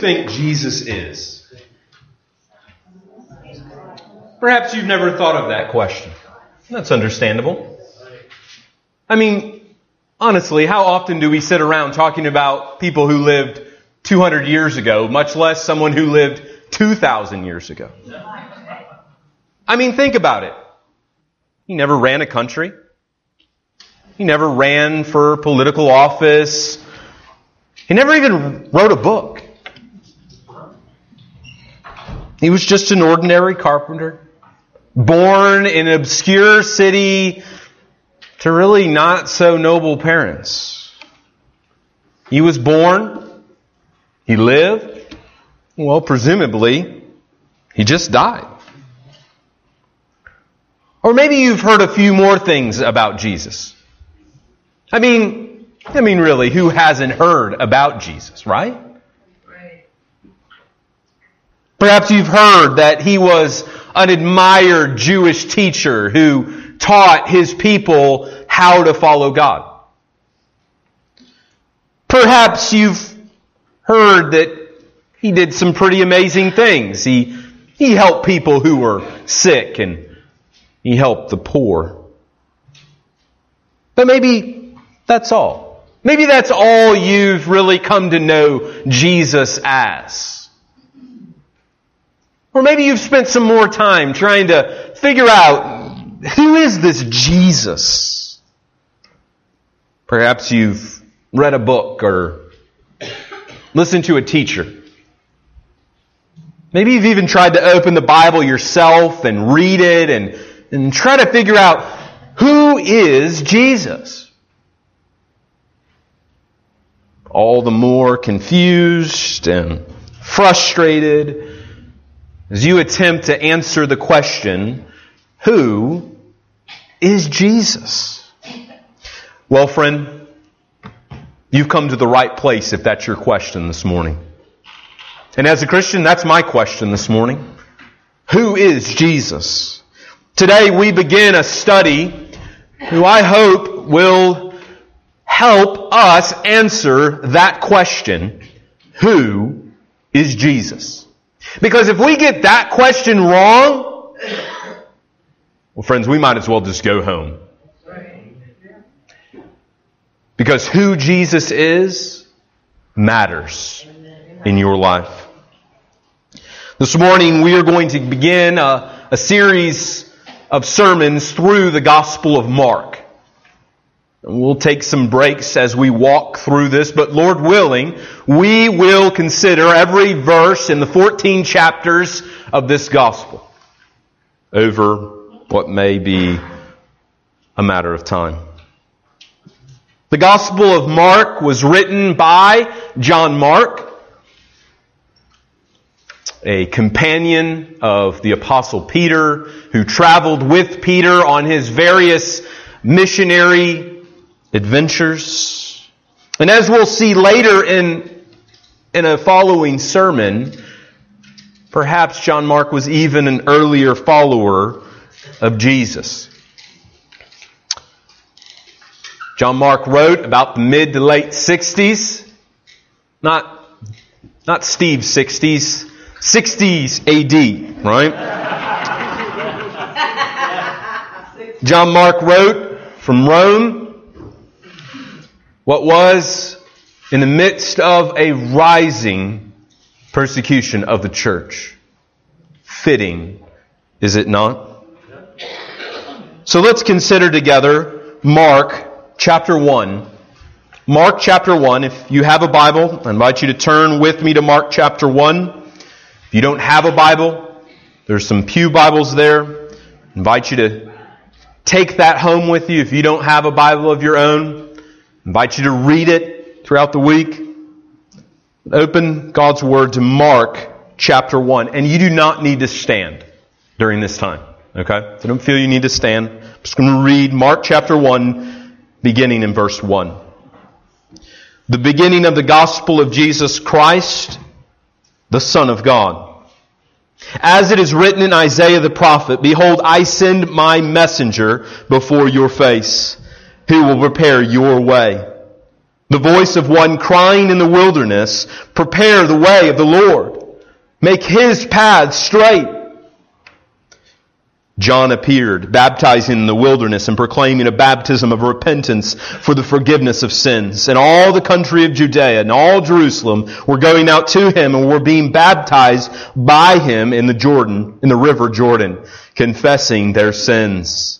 think Jesus is? Perhaps you've never thought of that question. That's understandable. I mean, honestly, how often do we sit around talking about people who lived 200 years ago, much less someone who lived 2,000 years ago? I mean, think about it. He never ran a country. He never ran for political office. He never even wrote a book. He was just an ordinary carpenter, born in an obscure city to really not so noble parents. He was born, he lived, well, presumably, he just died. Or maybe you've heard a few more things about Jesus. I mean, I mean really, who hasn't heard about Jesus, right? Perhaps you've heard that he was an admired Jewish teacher who taught his people how to follow God. Perhaps you've heard that he did some pretty amazing things. He, he helped people who were sick and he helped the poor. But maybe that's all. Maybe that's all you've really come to know Jesus as. Or maybe you've spent some more time trying to figure out who is this Jesus? Perhaps you've read a book or listened to a teacher. Maybe you've even tried to open the Bible yourself and read it and, and try to figure out who is Jesus? All the more confused and frustrated as you attempt to answer the question, who is Jesus? Well, friend, you've come to the right place if that's your question this morning. And as a Christian, that's my question this morning. Who is Jesus? Today we begin a study who I hope will help us answer that question. Who is Jesus? Because if we get that question wrong, well, friends, we might as well just go home. Because who Jesus is matters in your life. This morning we are going to begin a, a series of sermons through the Gospel of Mark. We'll take some breaks as we walk through this, but Lord willing, we will consider every verse in the 14 chapters of this gospel over what may be a matter of time. The Gospel of Mark was written by John Mark, a companion of the Apostle Peter, who traveled with Peter on his various missionary adventures. And as we'll see later in, in a following sermon, perhaps John Mark was even an earlier follower of Jesus. John Mark wrote about the mid to late 60s, not, not Steve's 60s, 60s AD, right? John Mark wrote from Rome, what was in the midst of a rising persecution of the church. Fitting, is it not? So let's consider together Mark chapter 1. Mark chapter 1. If you have a Bible, I invite you to turn with me to Mark chapter 1. If you don't have a Bible, there's some Pew Bibles there. I invite you to take that home with you if you don't have a Bible of your own invite you to read it throughout the week. Open God's Word to Mark chapter 1. And you do not need to stand during this time. Okay? If So don't feel you need to stand. I'm just going to read Mark chapter 1, beginning in verse 1. The beginning of the gospel of Jesus Christ, the Son of God. As it is written in Isaiah the prophet, Behold, I send my messenger before your face who will prepare your way. The voice of one crying in the wilderness, prepare the way of the Lord. Make his paths straight. John appeared, baptizing in the wilderness and proclaiming a baptism of repentance for the forgiveness of sins. And all the country of Judea and all Jerusalem were going out to him and were being baptized by him in the Jordan, in the river Jordan, confessing their sins.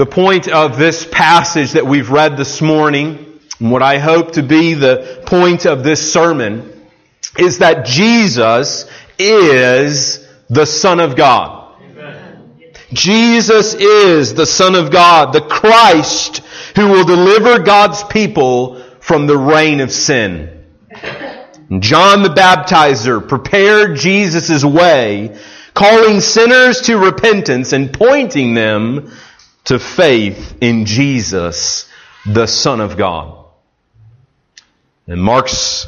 The point of this passage that we've read this morning, and what I hope to be the point of this sermon, is that Jesus is the Son of God. Jesus is the Son of God, the Christ who will deliver God's people from the reign of sin. John the Baptizer prepared Jesus' way, calling sinners to repentance and pointing them to faith in Jesus, the Son of God. And Mark's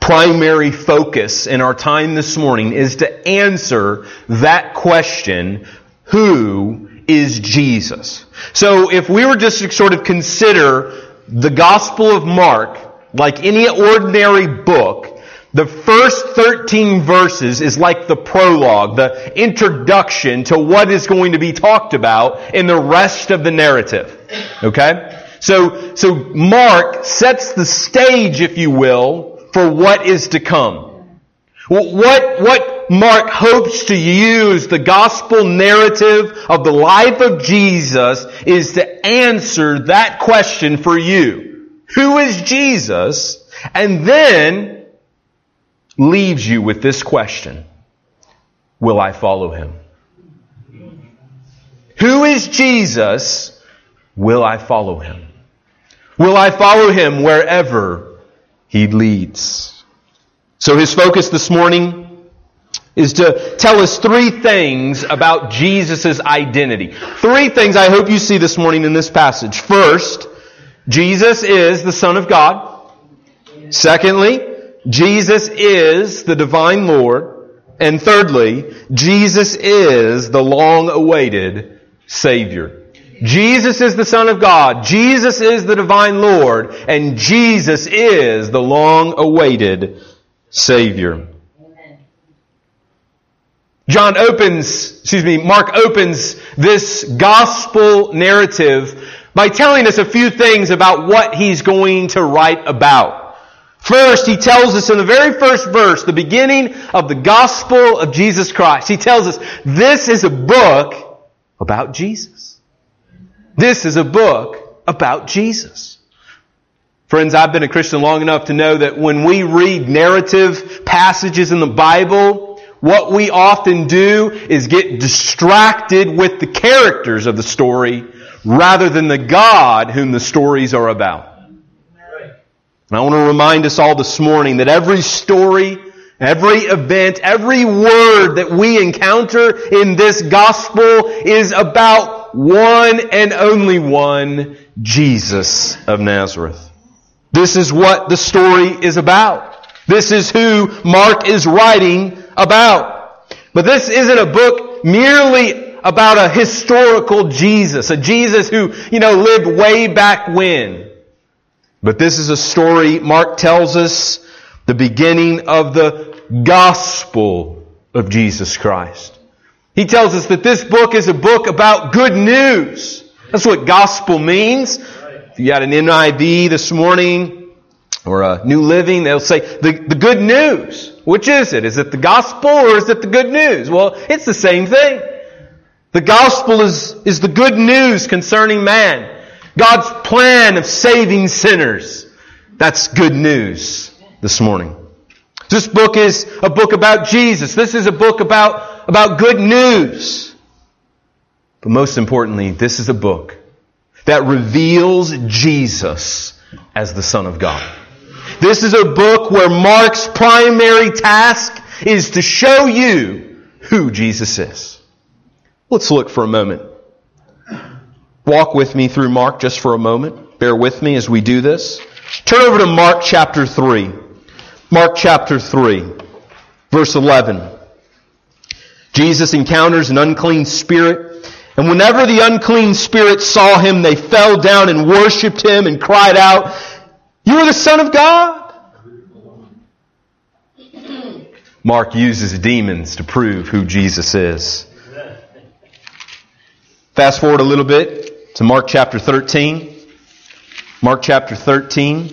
primary focus in our time this morning is to answer that question, who is Jesus? So if we were just to sort of consider the Gospel of Mark like any ordinary book, the first 13 verses is like the prologue, the introduction to what is going to be talked about in the rest of the narrative. Okay? So, so Mark sets the stage, if you will, for what is to come. What, what Mark hopes to use the gospel narrative of the life of Jesus is to answer that question for you. Who is Jesus? And then leaves you with this question. Will I follow him? Who is Jesus? Will I follow him? Will I follow him wherever he leads? So his focus this morning is to tell us three things about Jesus' identity. Three things I hope you see this morning in this passage. First, Jesus is the Son of God. Secondly, Jesus is the divine Lord. And thirdly, Jesus is the long awaited Savior. Jesus is the Son of God. Jesus is the divine Lord. And Jesus is the long awaited Savior. John opens, excuse me, Mark opens this gospel narrative by telling us a few things about what he's going to write about. First, he tells us in the very first verse, the beginning of the gospel of Jesus Christ, he tells us this is a book about Jesus. This is a book about Jesus. Friends, I've been a Christian long enough to know that when we read narrative passages in the Bible, what we often do is get distracted with the characters of the story rather than the God whom the stories are about. And I want to remind us all this morning that every story, every event, every word that we encounter in this gospel is about one and only one, Jesus of Nazareth. This is what the story is about. This is who Mark is writing about. But this isn't a book merely about a historical Jesus, a Jesus who, you know, lived way back when. But this is a story, Mark tells us, the beginning of the gospel of Jesus Christ. He tells us that this book is a book about good news. That's what gospel means. If you got an NIV this morning or a New Living, they'll say the, the good news. Which is it? Is it the gospel or is it the good news? Well, it's the same thing. The gospel is, is the good news concerning man. God's plan of saving sinners. That's good news this morning. This book is a book about Jesus. This is a book about, about good news. But most importantly, this is a book that reveals Jesus as the Son of God. This is a book where Mark's primary task is to show you who Jesus is. Let's look for a moment. Walk with me through Mark just for a moment. Bear with me as we do this. Turn over to Mark chapter 3. Mark chapter 3, verse 11. Jesus encounters an unclean spirit, and whenever the unclean spirit saw him, they fell down and worshiped him and cried out, You are the Son of God! Mark uses demons to prove who Jesus is. Fast forward a little bit to Mark chapter 13. Mark chapter 13,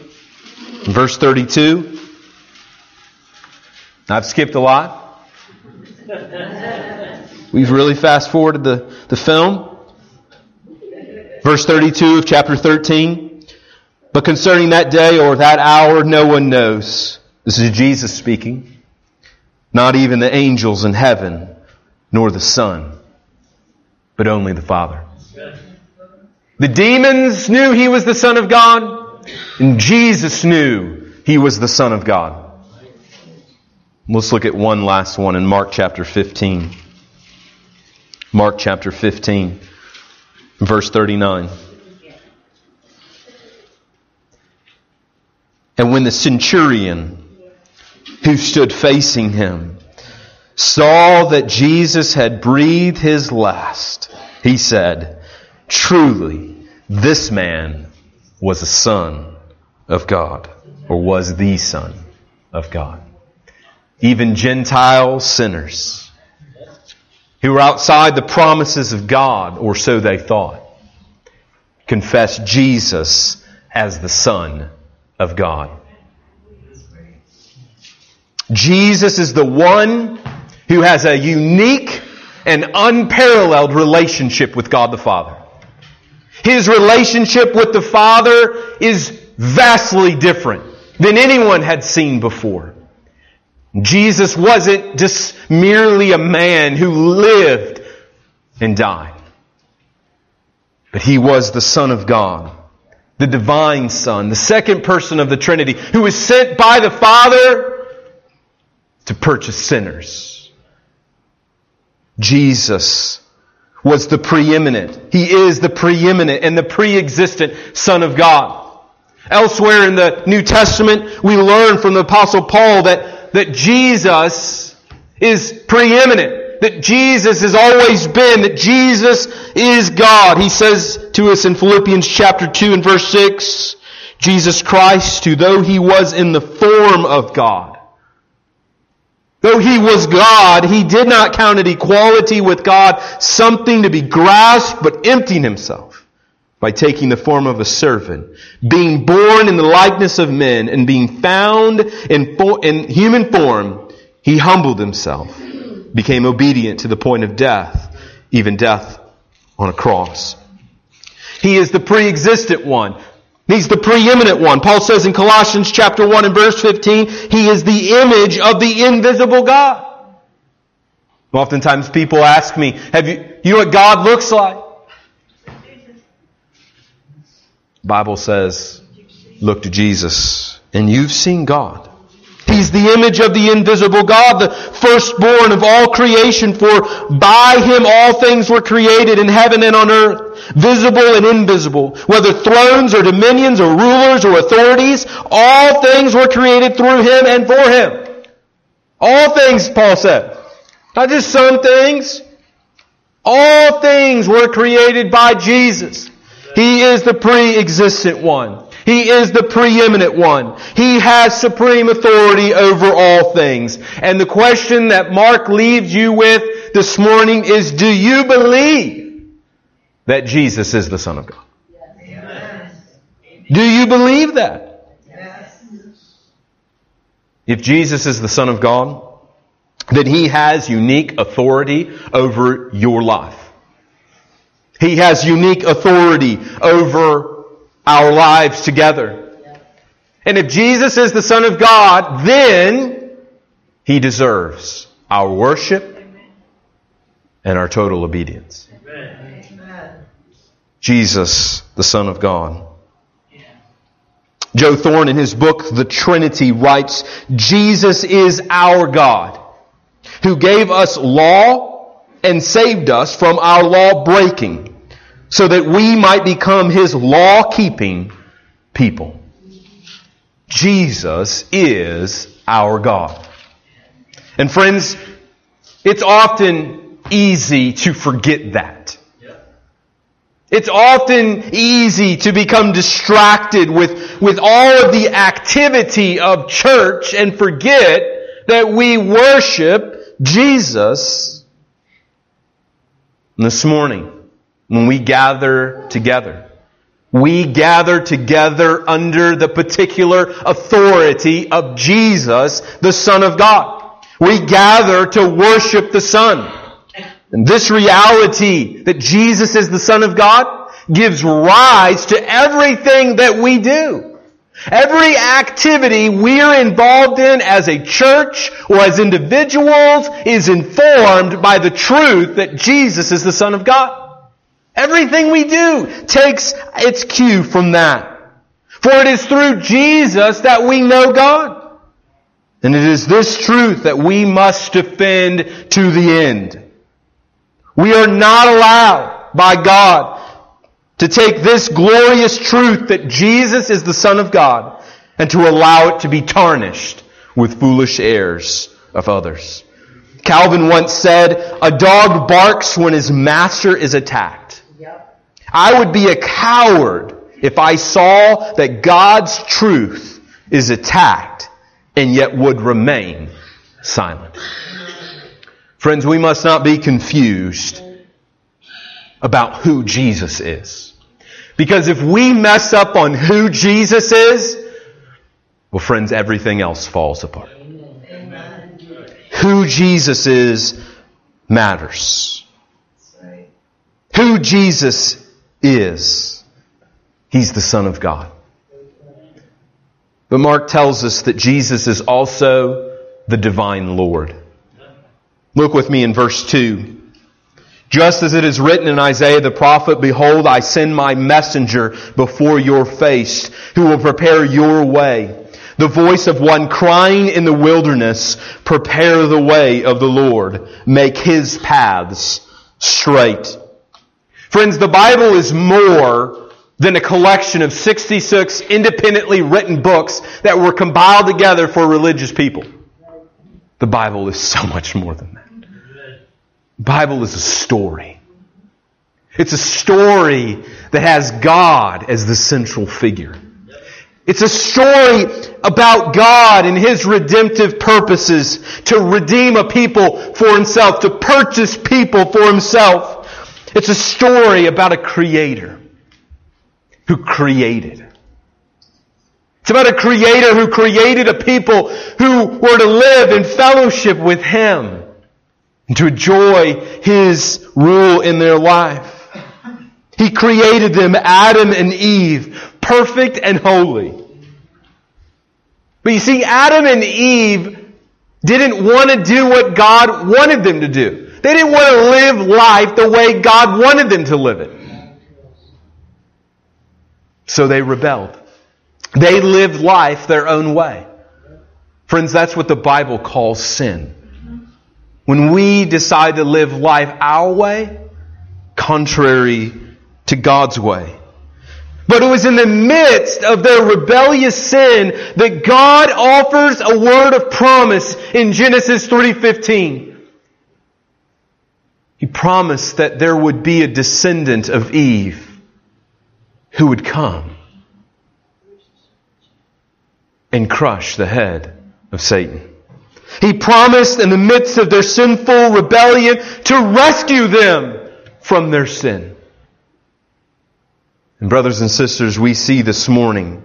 verse 32. I've skipped a lot. We've really fast forwarded the, the film. Verse 32 of chapter 13. But concerning that day or that hour, no one knows. This is Jesus speaking. Not even the angels in heaven, nor the Son, but only the Father. The demons knew he was the Son of God, and Jesus knew he was the Son of God. Let's look at one last one in Mark chapter 15. Mark chapter 15, verse 39. And when the centurion who stood facing him saw that Jesus had breathed his last, he said, Truly, this man was a son of God, or was the son of God. Even Gentile sinners who were outside the promises of God, or so they thought, confessed Jesus as the Son of God. Jesus is the one who has a unique and unparalleled relationship with God the Father. His relationship with the Father is vastly different than anyone had seen before. Jesus wasn't just merely a man who lived and died. But he was the Son of God, the divine Son, the second person of the Trinity, who was sent by the Father to purchase sinners. Jesus was the preeminent. He is the preeminent and the pre-existent Son of God. Elsewhere in the New Testament, we learn from the Apostle Paul that, that Jesus is preeminent. That Jesus has always been, that Jesus is God. He says to us in Philippians chapter 2 and verse 6, Jesus Christ, who though he was in the form of God, Though he was God, he did not count it equality with God something to be grasped, but emptied himself by taking the form of a servant, being born in the likeness of men, and being found in, in human form, he humbled himself, became obedient to the point of death, even death on a cross. He is the pre-existent one. He's the preeminent one. Paul says in Colossians chapter 1 and verse 15, He is the image of the invisible God. Oftentimes people ask me, have you, you know what God looks like? Bible says, look to Jesus and you've seen God. He's the image of the invisible God, the firstborn of all creation, for by him all things were created in heaven and on earth, visible and invisible, whether thrones or dominions or rulers or authorities, all things were created through him and for him. All things, Paul said. Not just some things. All things were created by Jesus. He is the pre-existent one. He is the preeminent one. He has supreme authority over all things. And the question that Mark leaves you with this morning is, do you believe that Jesus is the Son of God? Yes. Do you believe that? Yes. If Jesus is the Son of God, then He has unique authority over your life. He has unique authority over our lives together. And if Jesus is the Son of God, then He deserves our worship and our total obedience. Jesus, the Son of God. Joe Thorn in his book, The Trinity, writes, Jesus is our God who gave us law and saved us from our law breaking so that we might become his law keeping people. Jesus is our God. And friends, it's often easy to forget that. It's often easy to become distracted with, with all of the activity of church and forget that we worship Jesus. And this morning, when we gather together, we gather together under the particular authority of Jesus, the Son of God. We gather to worship the Son. And this reality that Jesus is the Son of God gives rise to everything that we do. Every activity we're involved in as a church or as individuals is informed by the truth that Jesus is the Son of God. Everything we do takes its cue from that. For it is through Jesus that we know God. And it is this truth that we must defend to the end. We are not allowed by God to take this glorious truth that Jesus is the Son of God and to allow it to be tarnished with foolish airs of others. Calvin once said, a dog barks when his master is attacked. I would be a coward if I saw that God's truth is attacked and yet would remain silent. Friends, we must not be confused about who Jesus is. Because if we mess up on who Jesus is, well friends, everything else falls apart. Amen. Who Jesus is matters. Who Jesus is. He's the Son of God. But Mark tells us that Jesus is also the divine Lord. Look with me in verse 2. Just as it is written in Isaiah the prophet, Behold, I send my messenger before your face, who will prepare your way. The voice of one crying in the wilderness, Prepare the way of the Lord. Make his paths straight. Friends, the Bible is more than a collection of 66 independently written books that were compiled together for religious people. The Bible is so much more than that. The Bible is a story. It's a story that has God as the central figure. It's a story about God and His redemptive purposes to redeem a people for Himself, to purchase people for Himself. It's a story about a creator who created. It's about a creator who created a people who were to live in fellowship with Him and to enjoy His rule in their life. He created them, Adam and Eve, perfect and holy. But you see, Adam and Eve didn't want to do what God wanted them to do. They didn't want to live life the way God wanted them to live it. So they rebelled. They lived life their own way. Friends, that's what the Bible calls sin. When we decide to live life our way, contrary to God's way. But it was in the midst of their rebellious sin that God offers a word of promise in Genesis 3:15. He promised that there would be a descendant of Eve who would come and crush the head of Satan. He promised in the midst of their sinful rebellion to rescue them from their sin. And brothers and sisters, we see this morning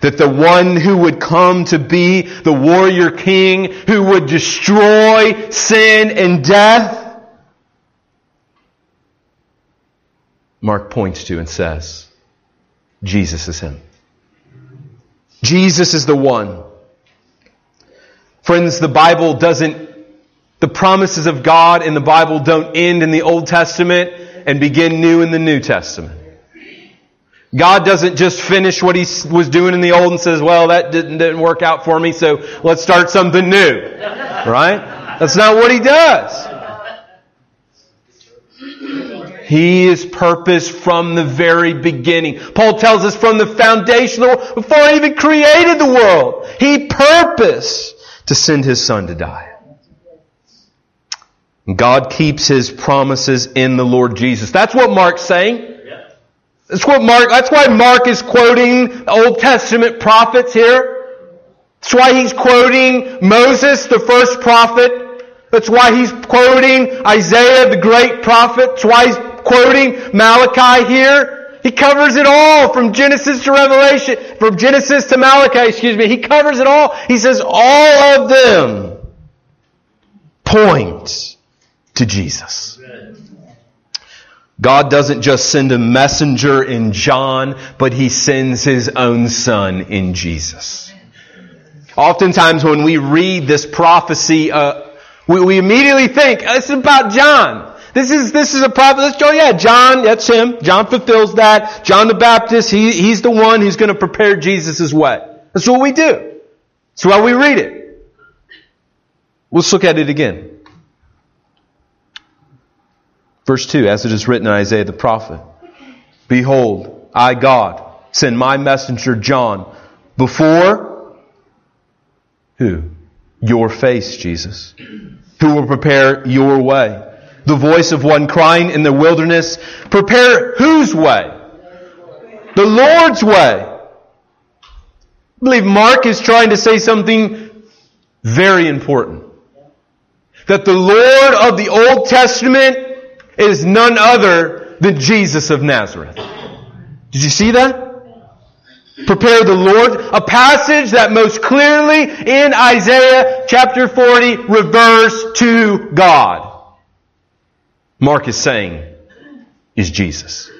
that the one who would come to be the warrior king who would destroy sin and death, Mark points to and says, Jesus is him. Jesus is the one. Friends, the Bible doesn't, the promises of God in the Bible don't end in the Old Testament and begin new in the New Testament. God doesn't just finish what he was doing in the old and says, well, that didn't, didn't work out for me, so let's start something new. Right? That's not what he does. He is purpose from the very beginning. Paul tells us from the foundation, before he even created the world, he purposed to send his son to die. God keeps his promises in the Lord Jesus. That's what Mark's saying. That's what Mark, that's why Mark is quoting Old Testament prophets here. That's why he's quoting Moses, the first prophet. That's why he's quoting Isaiah, the great prophet. That's why he's quoting Malachi here. He covers it all from Genesis to Revelation, from Genesis to Malachi, excuse me. He covers it all. He says all of them point to Jesus. God doesn't just send a messenger in John, but He sends His own Son in Jesus. Oftentimes when we read this prophecy, uh, we, we, immediately think, it's about John. This is, this is a prophet, let's go, yeah, John, that's him. John fulfills that. John the Baptist, he, he's the one who's going to prepare Jesus' way. That's what we do. That's why we read it. Let's look at it again. Verse 2, as it is written in Isaiah the prophet, Behold, I, God, send my messenger John before who? Your face, Jesus. Who will prepare your way. The voice of one crying in the wilderness, prepare whose way? The Lord's way. I believe Mark is trying to say something very important. That the Lord of the Old Testament is none other than Jesus of Nazareth. Did you see that? Prepare the Lord. A passage that most clearly in Isaiah chapter 40 refers to God. Mark is saying is Jesus.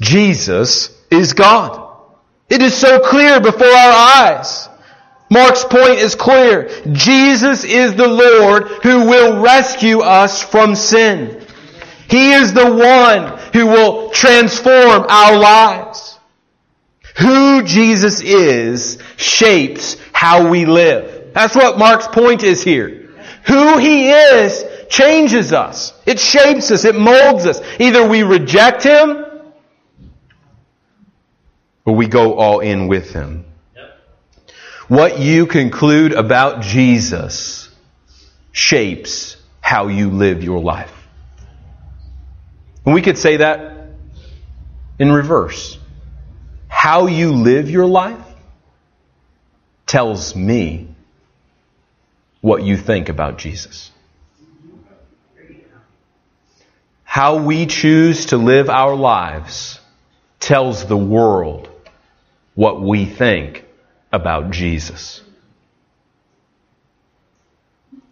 Jesus is God. It is so clear before our eyes. Mark's point is clear. Jesus is the Lord who will rescue us from sin. He is the one who will transform our lives. Who Jesus is shapes how we live. That's what Mark's point is here. Who He is changes us. It shapes us. It molds us. Either we reject Him or we go all in with Him. What you conclude about Jesus shapes how you live your life. And we could say that in reverse. How you live your life tells me what you think about Jesus. How we choose to live our lives tells the world what we think about Jesus.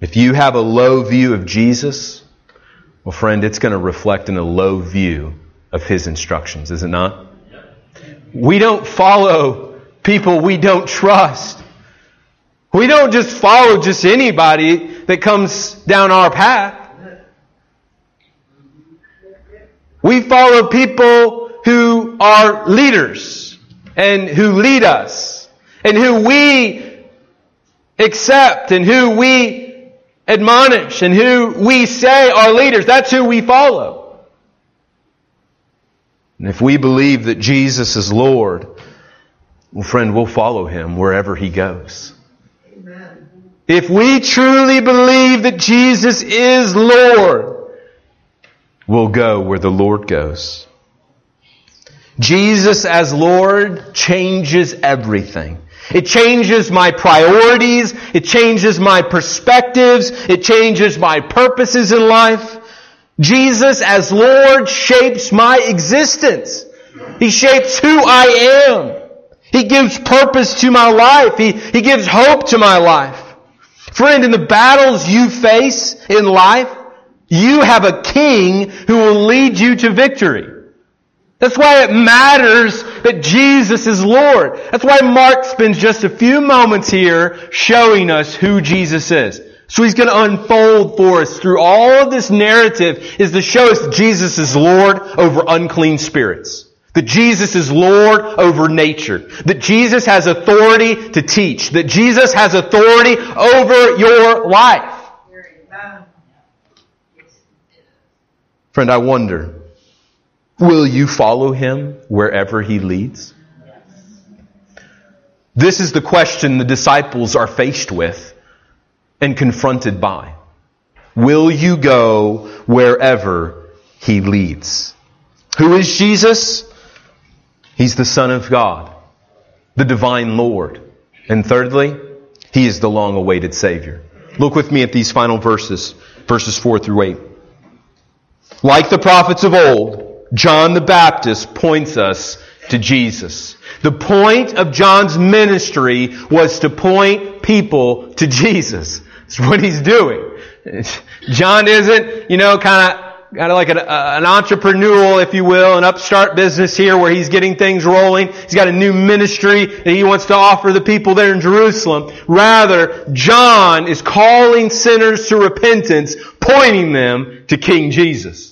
If you have a low view of Jesus, well, friend, it's going to reflect in a low view of His instructions, is it not? We don't follow people we don't trust. We don't just follow just anybody that comes down our path. We follow people who are leaders and who lead us and who we accept and who we admonish and who we say are leaders. That's who we follow. And if we believe that Jesus is Lord, well, friend, we'll follow him wherever he goes. Amen. If we truly believe that Jesus is Lord, we'll go where the Lord goes. Jesus as Lord changes everything. It changes my priorities. It changes my perspectives. It changes my purposes in life. Jesus as Lord shapes my existence. He shapes who I am. He gives purpose to my life. He, he gives hope to my life. Friend, in the battles you face in life, you have a king who will lead you to victory. That's why it matters that Jesus is Lord. That's why Mark spends just a few moments here showing us who Jesus is. So he's going to unfold for us through all of this narrative is to show us that Jesus is Lord over unclean spirits. That Jesus is Lord over nature. That Jesus has authority to teach. That Jesus has authority over your life. Friend, I wonder, will you follow him wherever he leads? This is the question the disciples are faced with and confronted by. Will you go wherever he leads? Who is Jesus? He's the Son of God, the divine Lord. And thirdly, he is the long awaited Savior. Look with me at these final verses, verses 4 through 8. Like the prophets of old, John the Baptist points us to Jesus. The point of John's ministry was to point people to Jesus. That's what he's doing. John isn't, you know, kind of kind of like an, uh, an entrepreneurial, if you will, an upstart business here where he's getting things rolling. He's got a new ministry that he wants to offer the people there in Jerusalem. Rather, John is calling sinners to repentance, pointing them to King Jesus.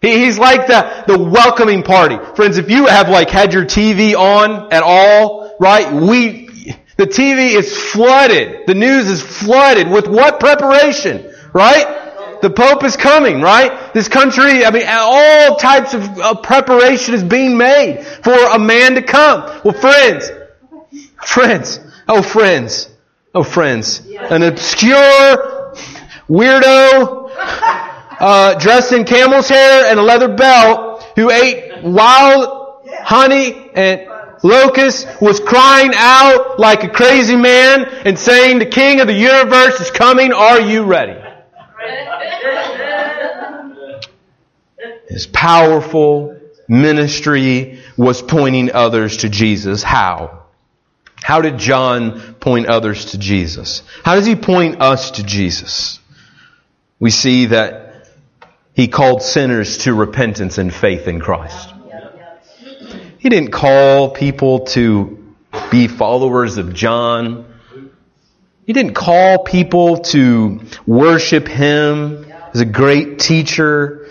He, he's like the, the welcoming party. Friends, if you have like had your TV on at all, right, we, the TV is flooded. The news is flooded with what preparation, right? The Pope is coming, right? This country, I mean, all types of, of preparation is being made for a man to come. Well, friends, friends, oh friends, oh friends, an obscure weirdo, uh, dressed in camel's hair and a leather belt who ate wild honey and locusts was crying out like a crazy man and saying the king of the universe is coming, are you ready? His powerful ministry was pointing others to Jesus. How? How did John point others to Jesus? How does he point us to Jesus? We see that he called sinners to repentance and faith in Christ. He didn't call people to be followers of John. He didn't call people to worship him as a great teacher.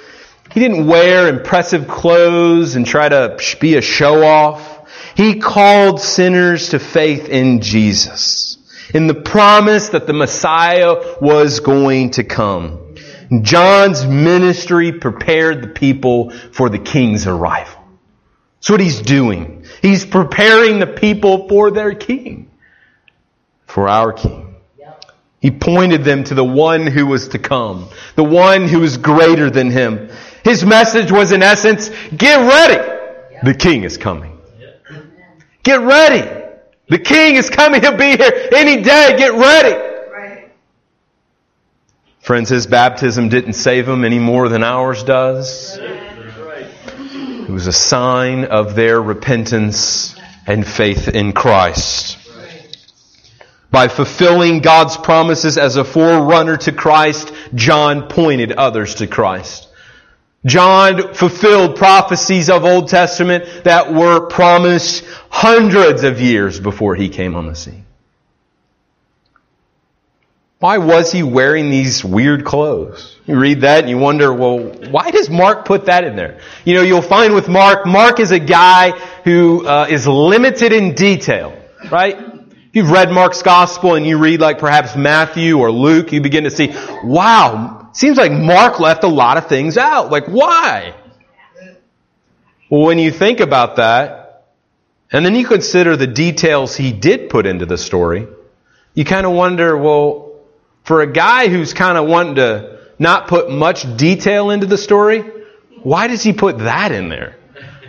He didn't wear impressive clothes and try to be a show off. He called sinners to faith in Jesus, in the promise that the Messiah was going to come. John's ministry prepared the people for the king's arrival. That's what he's doing. He's preparing the people for their king, for our king. He pointed them to the one who was to come, the one who is greater than him. His message was in essence, get ready. The king is coming. Get ready. The king is coming to be here any day. Get ready. Friends, his baptism didn't save him any more than ours does. It was a sign of their repentance and faith in Christ. By fulfilling God's promises as a forerunner to Christ, John pointed others to Christ. John fulfilled prophecies of Old Testament that were promised hundreds of years before he came on the scene. Why was he wearing these weird clothes? You read that and you wonder, well, why does Mark put that in there? You know, you'll find with Mark, Mark is a guy who uh, is limited in detail, right? If you've read Mark's gospel and you read like perhaps Matthew or Luke, you begin to see, wow, seems like Mark left a lot of things out. Like, why? Well, when you think about that, and then you consider the details he did put into the story, you kind of wonder, well, for a guy who's kind of wanting to not put much detail into the story, why does he put that in there?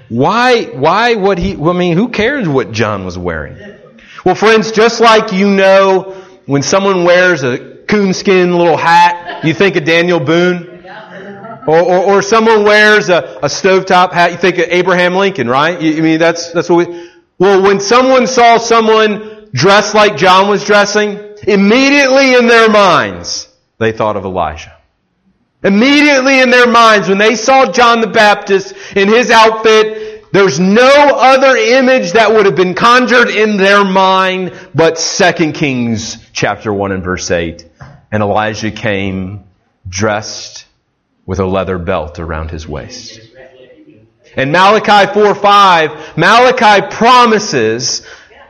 Why, why would he, I mean, who cares what John was wearing? Well, friends, just like you know when someone wears a coonskin little hat, you think of Daniel Boone. Or, or, or someone wears a, a stovetop hat, you think of Abraham Lincoln, right? You, I mean, that's, that's what we, well, when someone saw someone dressed like John was dressing, Immediately in their minds, they thought of Elijah. Immediately in their minds, when they saw John the Baptist in his outfit, there's no other image that would have been conjured in their mind but 2 Kings chapter 1 and verse 8. And Elijah came dressed with a leather belt around his waist. And Malachi 4 5, Malachi promises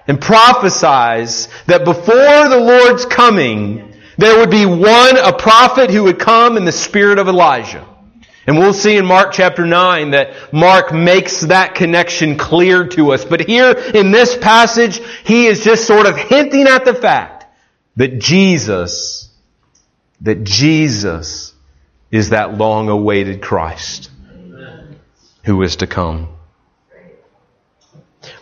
and prophesies that before the Lord's coming, there would be one, a prophet who would come in the spirit of Elijah. And we'll see in Mark chapter 9 that Mark makes that connection clear to us. But here in this passage, he is just sort of hinting at the fact that Jesus, that Jesus is that long awaited Christ who is to come.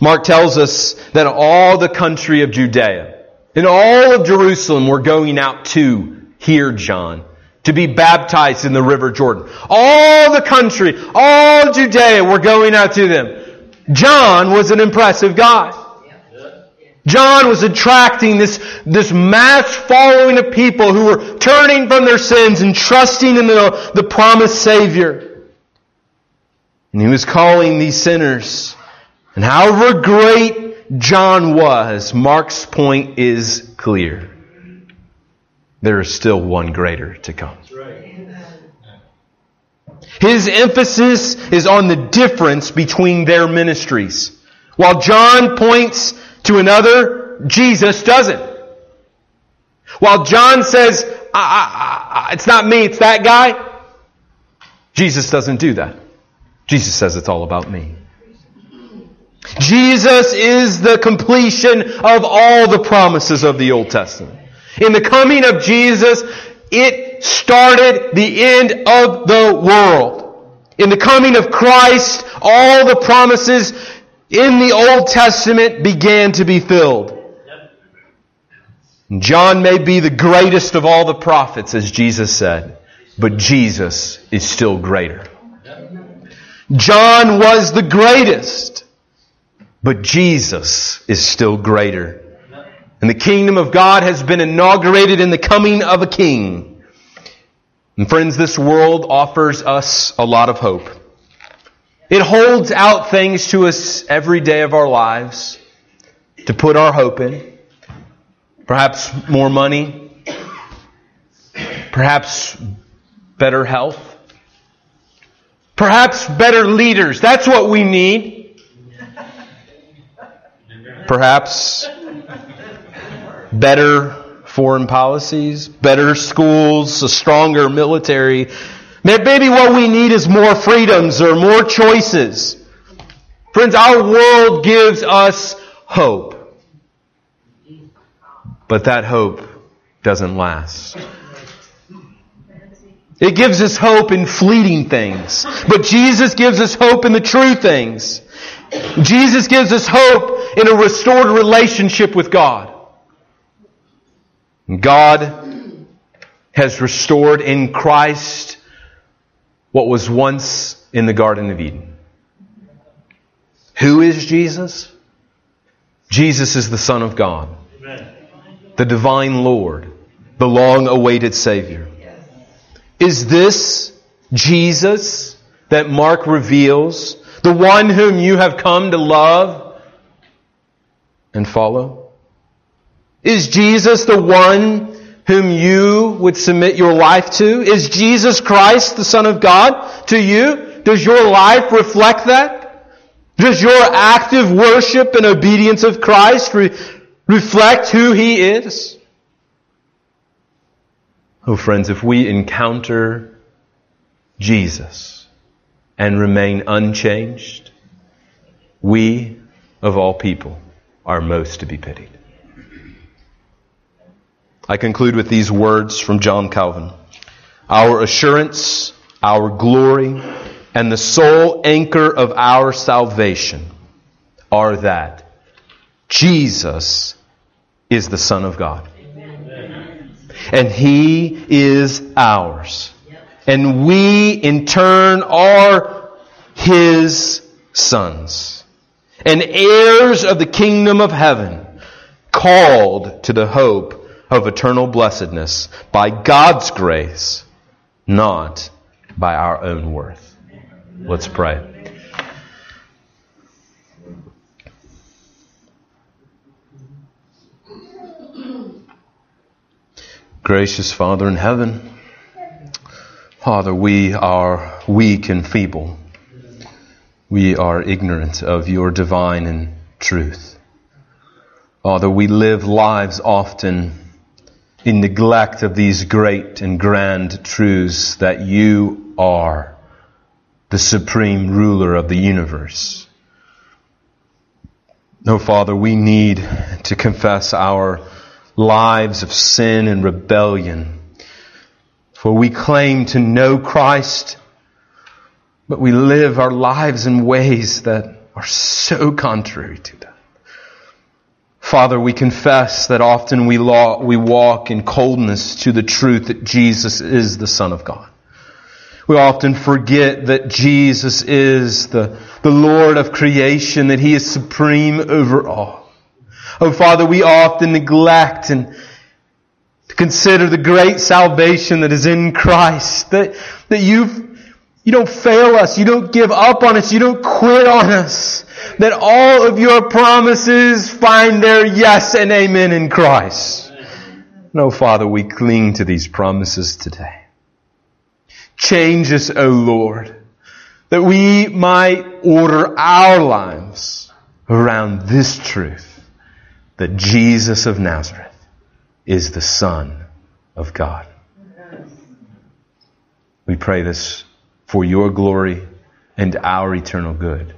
Mark tells us that all the country of Judea and all of Jerusalem were going out to hear John, to be baptized in the river Jordan. All the country, all Judea were going out to them. John was an impressive guy. John was attracting this, this mass following of people who were turning from their sins and trusting in the, the promised Savior. And he was calling these sinners and however great John was, Mark's point is clear. There is still one greater to come. His emphasis is on the difference between their ministries. While John points to another, Jesus doesn't. While John says, I, I, I, it's not me, it's that guy, Jesus doesn't do that. Jesus says it's all about me. Jesus is the completion of all the promises of the Old Testament. In the coming of Jesus, it started the end of the world. In the coming of Christ, all the promises in the Old Testament began to be filled. John may be the greatest of all the prophets, as Jesus said, but Jesus is still greater. John was the greatest. But Jesus is still greater. And the kingdom of God has been inaugurated in the coming of a king. And friends, this world offers us a lot of hope. It holds out things to us every day of our lives to put our hope in. Perhaps more money. Perhaps better health. Perhaps better leaders. That's what we need perhaps better foreign policies, better schools, a stronger military. Maybe what we need is more freedoms or more choices. Friends, our world gives us hope. But that hope doesn't last. It gives us hope in fleeting things. But Jesus gives us hope in the true things. Jesus gives us hope in a restored relationship with God. God has restored in Christ what was once in the Garden of Eden. Who is Jesus? Jesus is the Son of God, the divine Lord, the long awaited Savior. Is this Jesus that Mark reveals the one whom you have come to love and follow? Is Jesus the one whom you would submit your life to? Is Jesus Christ the Son of God to you? Does your life reflect that? Does your active worship and obedience of Christ re- reflect who He is? Oh friends, if we encounter Jesus, and remain unchanged, we, of all people, are most to be pitied. I conclude with these words from John Calvin. Our assurance, our glory, and the sole anchor of our salvation are that Jesus is the Son of God. And He is ours. And we, in turn, are His sons and heirs of the kingdom of heaven, called to the hope of eternal blessedness by God's grace, not by our own worth. Let's pray. Gracious Father in heaven, Father, we are weak and feeble. We are ignorant of your divine and truth. Father, we live lives often in neglect of these great and grand truths that you are the supreme ruler of the universe. No, Father, we need to confess our lives of sin and rebellion. For we claim to know Christ, but we live our lives in ways that are so contrary to that. Father, we confess that often we, we walk in coldness to the truth that Jesus is the Son of God. We often forget that Jesus is the, the Lord of creation, that He is supreme over all. Oh Father, we often neglect and to consider the great salvation that is in Christ, that, that you've, you don't fail us, you don't give up on us, you don't quit on us, that all of your promises find their yes and amen in Christ. No, Father, we cling to these promises today. Change us, O Lord, that we might order our lives around this truth that Jesus of Nazareth is the Son of God. We pray this for your glory and our eternal good.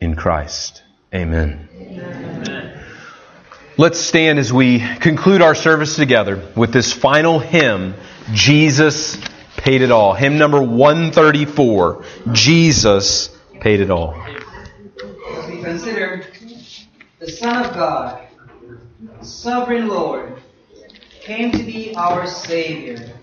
In Christ. Amen. Amen. Let's stand as we conclude our service together with this final hymn, Jesus paid it all. Hymn number 134. Jesus paid it all. As we consider the Son of God, sovereign Lord, came to be our Savior